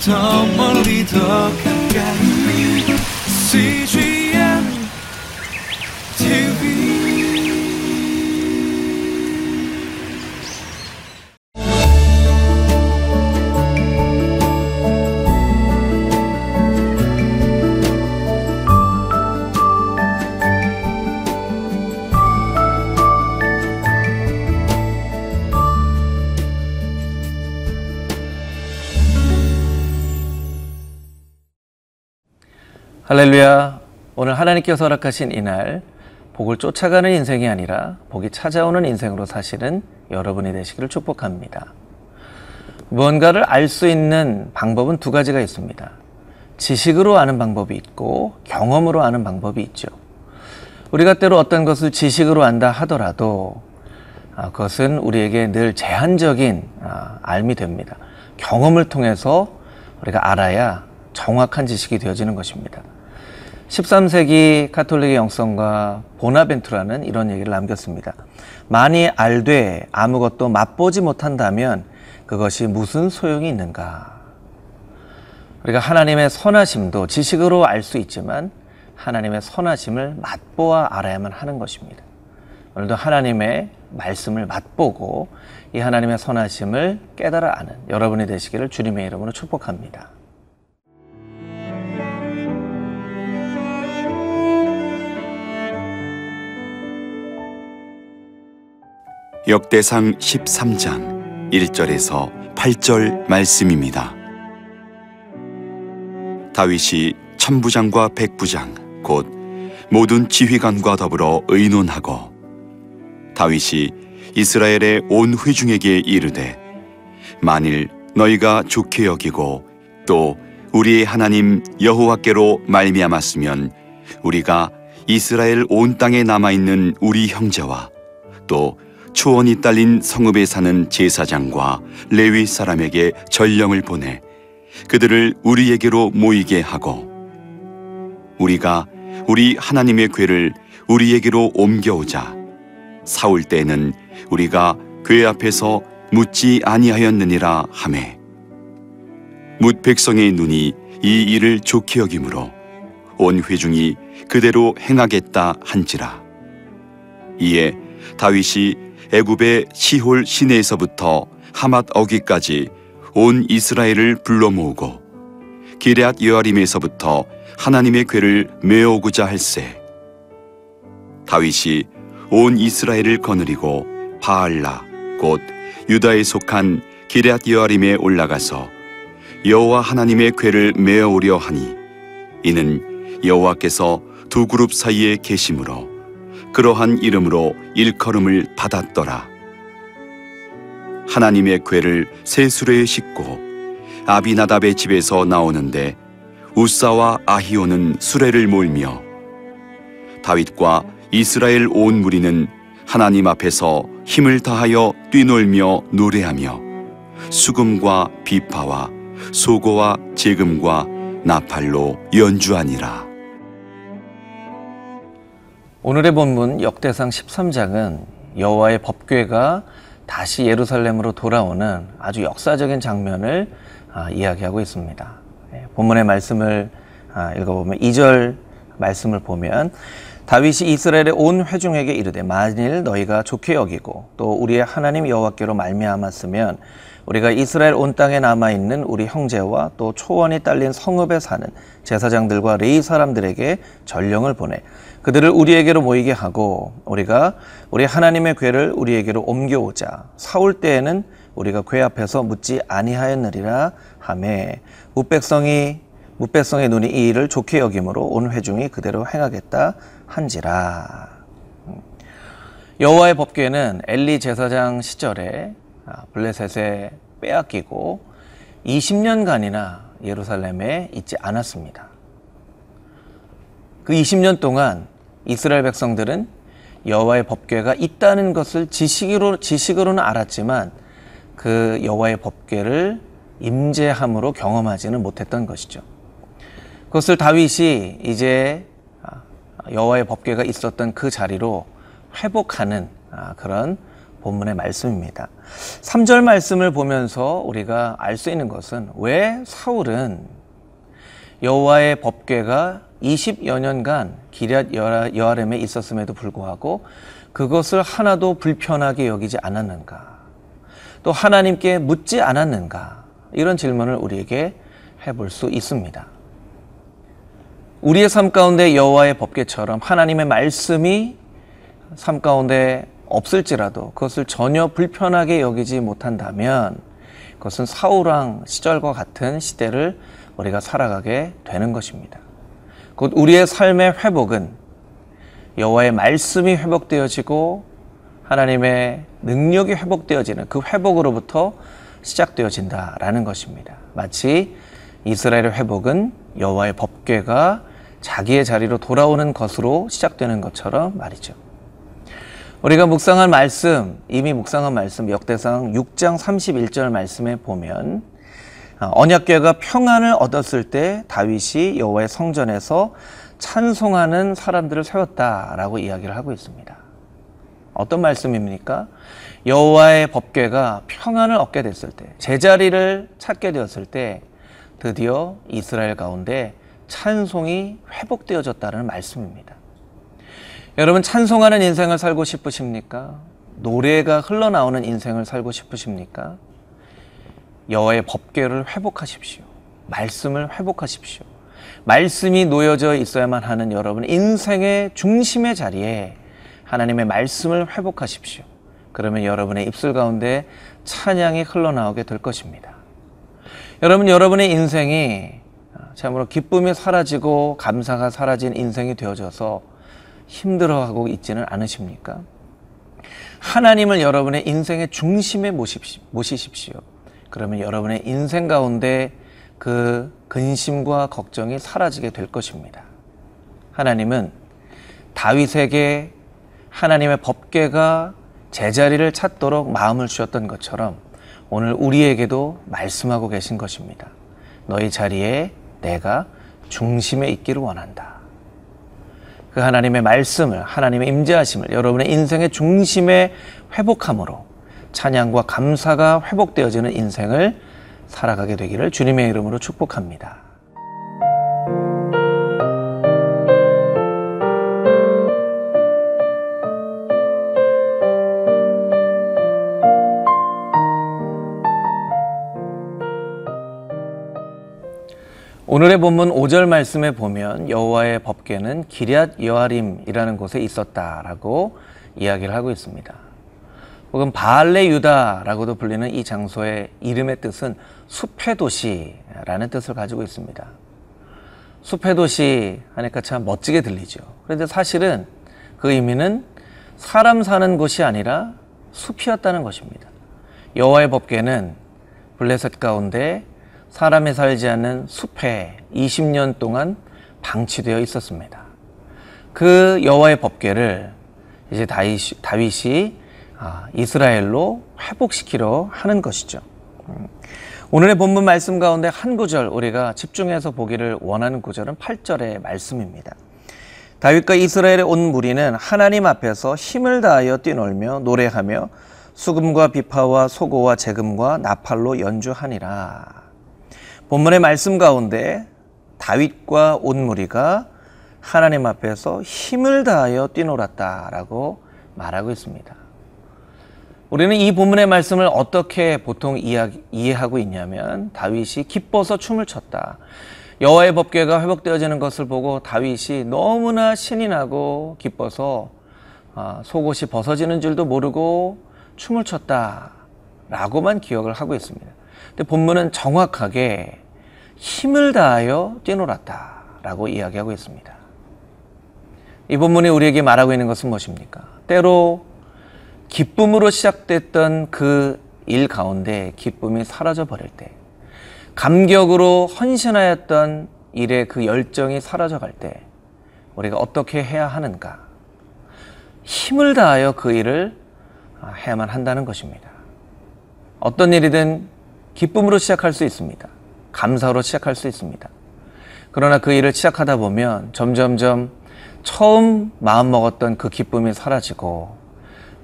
더 멀리 더 가 할렐루야. 오늘 하나님께서 허락하신 이날 복을 쫓아가는 인생이 아니라 복이 찾아오는 인생으로 사시는 여러분이 되시기를 축복합니다. 무언가를 알 수 있는 방법은 두 가지가 있습니다. 지식으로 아는 방법이 있고 경험으로 아는 방법이 있죠. 우리가 때로 어떤 것을 지식으로 안다 하더라도 아, 그것은 우리에게 늘 제한적인 아, 알미 됩니다. 경험을 통해서 우리가 알아야 정확한 지식이 되어지는 것입니다. 13세기 카톨릭의 영성가 보나벤투라는 이런 얘기를 남겼습니다. 많이 알되 아무것도 맛보지 못한다면 그것이 무슨 소용이 있는가? 우리가 하나님의 선하심도 지식으로 알 수 있지만 하나님의 선하심을 맛보아 알아야만 하는 것입니다. 오늘도 하나님의 말씀을 맛보고 이 하나님의 선하심을 깨달아 아는 여러분이 되시기를 주님의 이름으로 축복합니다. 역대상 13장 1절에서 8절 말씀입니다. 다윗이 천부장과 백부장 곧 모든 지휘관과 더불어 의논하고 다윗이 이스라엘의 온 회중에게 이르되 만일 너희가 좋게 여기고 또 우리의 하나님 여호와께로 말미암았으면 우리가 이스라엘 온 땅에 남아 있는 우리 형제와 또 초원이 딸린 성읍에 사는 제사장과 레위 사람에게 전령을 보내 그들을 우리에게로 모이게 하고 우리가 우리 하나님의 궤를 우리에게로 옮겨오자 사울 때에는 우리가 궤 앞에서 묻지 아니하였느니라 하매 묻 백성의 눈이 이 일을 좋게 여김으로 온 회중이 그대로 행하겠다 한지라. 이에 다윗이 애굽의 시홀 시내에서부터 하맛 어기까지 온 이스라엘을 불러 모으고 기럇 여아림에서부터 하나님의 궤를 메어오고자 할세. 다윗이 온 이스라엘을 거느리고 바알라 곧 유다에 속한 기럇 여아림에 올라가서 여호와 하나님의 궤를 메어오려 하니 이는 여호와께서 두 그룹 사이에 계심으로 그러한 이름으로 일컬음을 받았더라. 하나님의 궤를 새 수레에 싣고 아비나답의 집에서 나오는데 우사와 아히오는 수레를 몰며 다윗과 이스라엘 온 무리는 하나님 앞에서 힘을 다하여 뛰놀며 노래하며 수금과 비파와 소고와 재금과 나팔로 연주하니라. 오늘의 본문 역대상 13장은 여호와의 법궤가 다시 예루살렘으로 돌아오는 아주 역사적인 장면을 아, 이야기하고 있습니다. 예, 본문의 말씀을 아, 읽어보면 2절 말씀을 보면 다윗이 이스라엘의 온 회중에게 이르되 만일 너희가 좋게 여기고 또 우리의 하나님 여호와께로 말미암았으면 우리가 이스라엘 온 땅에 남아 있는 우리 형제와 또 초원이 딸린 성읍에 사는 제사장들과 레이 사람들에게 전령을 보내 그들을 우리에게로 모이게 하고 우리가 우리 하나님의 궤를 우리에게로 옮겨오자. 사올 때에는 우리가 궤 앞에서 묻지 아니하였느리라 하매. 무백성이 무백성의 눈이 이 일을 좋게 여김으로 온 회중이 그대로 행하겠다 한지라. 여호와의 법궤는 엘리 제사장 시절에 아, 블레셋에 빼앗기고 20년간이나 예루살렘에 있지 않았습니다. 그 20년 동안 이스라엘 백성들은 여호와의 법궤가 있다는 것을 지식으로 지식으로는 알았지만 그 여호와의 법궤를 임재함으로 경험하지는 못했던 것이죠. 그것을 다윗이 이제 여호와의 법궤가 있었던 그 자리로 회복하는 아, 그런 본문의 말씀입니다. 3절 말씀을 보면서 우리가 알 수 있는 것은 왜 사울은 여호와의 법궤가 20여 년간 기럇 여아렘에 있었음에도 불구하고 그것을 하나도 불편하게 여기지 않았는가? 또 하나님께 묻지 않았는가? 이런 질문을 우리에게 해볼 수 있습니다. 우리의 삶 가운데 여호와의 법궤처럼 하나님의 말씀이 삶 가운데 없을지라도 그것을 전혀 불편하게 여기지 못한다면 그것은 사울왕 시절과 같은 시대를 우리가 살아가게 되는 것입니다. 곧 우리의 삶의 회복은 여호와의 말씀이 회복되어지고 하나님의 능력이 회복되어지는 그 회복으로부터 시작되어진다라는 것입니다. 마치 이스라엘의 회복은 여호와의 법궤가 자기의 자리로 돌아오는 것으로 시작되는 것처럼 말이죠. 우리가 묵상한 말씀, 이미 묵상한 말씀 역대상 6장 31절 말씀에 보면 어, 언약궤가 평안을 얻었을 때 다윗이 여호와의 성전에서 찬송하는 사람들을 세웠다라고 이야기를 하고 있습니다. 어떤 말씀입니까? 여호와의 법궤가 평안을 얻게 됐을 때, 제자리를 찾게 되었을 때 드디어 이스라엘 가운데 찬송이 회복되어졌다는 말씀입니다. 여러분 찬송하는 인생을 살고 싶으십니까? 노래가 흘러나오는 인생을 살고 싶으십니까? 여호와의 법궤를 회복하십시오. 말씀을 회복하십시오. 말씀이 놓여져 있어야만 하는 여러분 인생의 중심의 자리에 하나님의 말씀을 회복하십시오. 그러면 여러분의 입술 가운데 찬양이 흘러나오게 될 것입니다. 여러분 여러분의 인생이 참으로 기쁨이 사라지고 감사가 사라진 인생이 되어져서 힘들어하고 있지는 않으십니까? 하나님을 여러분의 인생의 중심에 모시십시오. 그러면 여러분의 인생 가운데 그 근심과 걱정이 사라지게 될 것입니다. 하나님은 다윗에게 하나님의 법궤가 제자리를 찾도록 마음을 주셨던 것처럼 오늘 우리에게도 말씀하고 계신 것입니다. 너희 자리에 내가 중심에 있기를 원한다. 그 하나님의 말씀을 하나님의 임재하심을 여러분의 인생의 중심에 회복함으로 찬양과 감사가 회복되어지는 인생을 살아가게 되기를 주님의 이름으로 축복합니다. 오늘의 본문 5절 말씀에 보면 여호와의 법궤는 기럇 여아림이라는 곳에 있었다라고 이야기를 하고 있습니다. 혹은 바알레 유다라고도 불리는 이 장소의 이름의 뜻은 숲의 도시라는 뜻을 가지고 있습니다. 숲의 도시 하니까 참 멋지게 들리죠. 그런데 사실은 그 의미는 사람 사는 곳이 아니라 숲이었다는 것입니다. 여호와의 법궤는 블레셋 가운데 사람이 살지 않는 숲에 20년 동안 방치되어 있었습니다. 그 여호와의 법궤를 이제 다윗이, 다윗 이 아, 이스라엘로 회복시키려 하는 것이죠. 음. 오늘의 본문 말씀 가운데 한 구절 우리가 집중해서 보기를 원하는 구절은 8절의 말씀입니다. 다윗과 이스라엘의 온 무리는 하나님 앞에서 힘을 다하여 뛰놀며 노래하며 수금과 비파와 소고와 재금과 나팔로 연주하니라. 본문의 말씀 가운데 다윗과 온 무리가 하나님 앞에서 힘을 다하여 뛰놀았다라고 말하고 있습니다. 우리는 이 본문의 말씀을 어떻게 보통 이해하고 있냐면 다윗이 기뻐서 춤을 췄다. 여호와의 법궤가 회복되어지는 것을 보고 다윗이 너무나 신이 나고 기뻐서 아, 속옷이 벗어지는 줄도 모르고 춤을 췄다라고만 기억을 하고 있습니다. 근데 본문은 정확하게 힘을 다하여 뛰놀았다라고 이야기하고 있습니다. 이 본문이 우리에게 말하고 있는 것은 무엇입니까? 때로 기쁨으로 시작됐던 그 일 가운데 기쁨이 사라져 버릴 때, 감격으로 헌신하였던 일의 그 열정이 사라져 갈 때, 우리가 어떻게 해야 하는가? 힘을 다하여 그 일을 해야만 한다는 것입니다. 어떤 일이든 기쁨으로 시작할 수 있습니다. 감사로 시작할 수 있습니다. 그러나 그 일을 시작하다 보면 점점점 처음 마음 먹었던 그 기쁨이 사라지고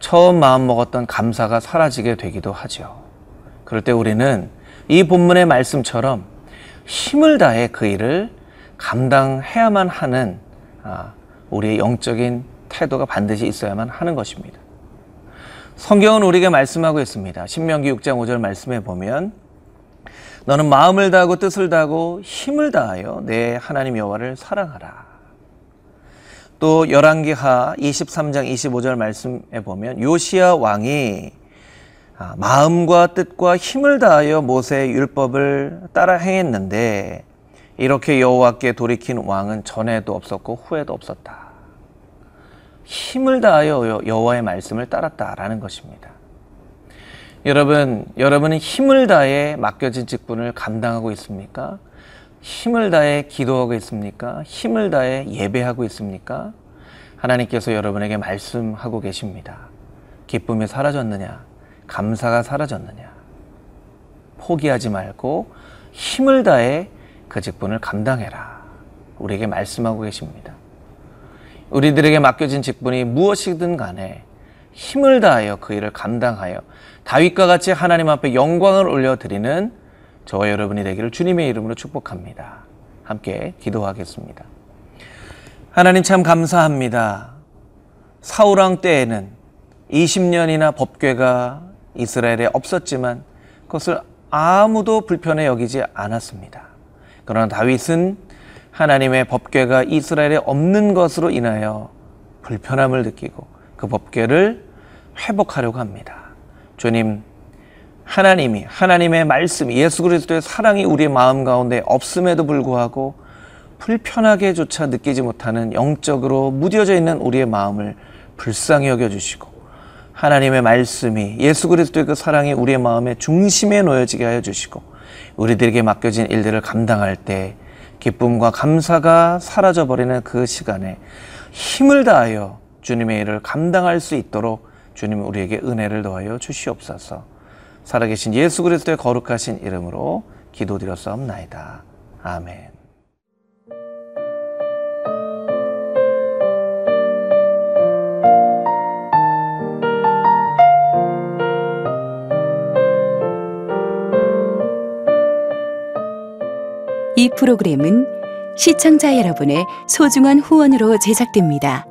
처음 마음 먹었던 감사가 사라지게 되기도 하죠. 그럴 때 우리는 이 본문의 말씀처럼 힘을 다해 그 일을 감당해야만 하는 아, 우리의 영적인 태도가 반드시 있어야만 하는 것입니다. 성경은 우리에게 말씀하고 있습니다. 신명기 6장 5절 말씀에 보면 너는 마음을 다하고 뜻을 다하고 힘을 다하여 내 하나님 여호와를 사랑하라. 또 열왕기하 23장 25절 말씀에 보면 요시야 왕이 아, 마음과 뜻과 힘을 다하여 모세의 율법을 따라 행했는데 이렇게 여호와께 돌이킨 왕은 전에도 없었고 후에도 없었다. 힘을 다하여 여호와의 말씀을 따랐다라는 것입니다. 여러분, 여러분은 힘을 다해 맡겨진 직분을 감당하고 있습니까? 힘을 다해 기도하고 있습니까? 힘을 다해 예배하고 있습니까? 하나님께서 여러분에게 말씀하고 계십니다. 기쁨이 사라졌느냐? 감사가 사라졌느냐? 포기하지 말고 힘을 다해 그 직분을 감당해라. 우리에게 말씀하고 계십니다. 우리들에게 맡겨진 직분이 무엇이든 간에 힘을 다하여 그 일을 감당하여 다윗과 같이 하나님 앞에 영광을 올려드리는 저와 여러분이 되기를 주님의 이름으로 축복합니다. 함께 기도하겠습니다. 하나님 참 감사합니다. 사우랑 때에는 20년이나 법궤가 이스라엘에 없었지만 그것을 아무도 불편해 여기지 않았습니다. 그러나 다윗은 하나님의 법궤가 이스라엘에 없는 것으로 인하여 불편함을 느끼고 그 법궤를 회복하려고 합니다. 주님, 하나님이 하나님의 말씀, 예수 그리스도의 사랑이 우리의 마음 가운데 없음에도 불구하고 불편하게조차 느끼지 못하는 영적으로 무뎌져 있는 우리의 마음을 불쌍히 여겨 주시고 하나님의 말씀이 예수 그리스도의 그 사랑이 우리의 마음의 중심에 놓여지게 하여 주시고 우리들에게 맡겨진 일들을 감당할 때 기쁨과 감사가 사라져 버리는 그 시간에 힘을 다하여 주님의 일을 감당할 수 있도록 주님 우리에게 은혜를 더하여 주시옵소서. 살아계신 예수 그리스도의 거룩하신 이름으로 기도드렸사옵나이다. 아멘. 이 프로그램은 시청자 여러분의 소중한 후원으로 제작됩니다.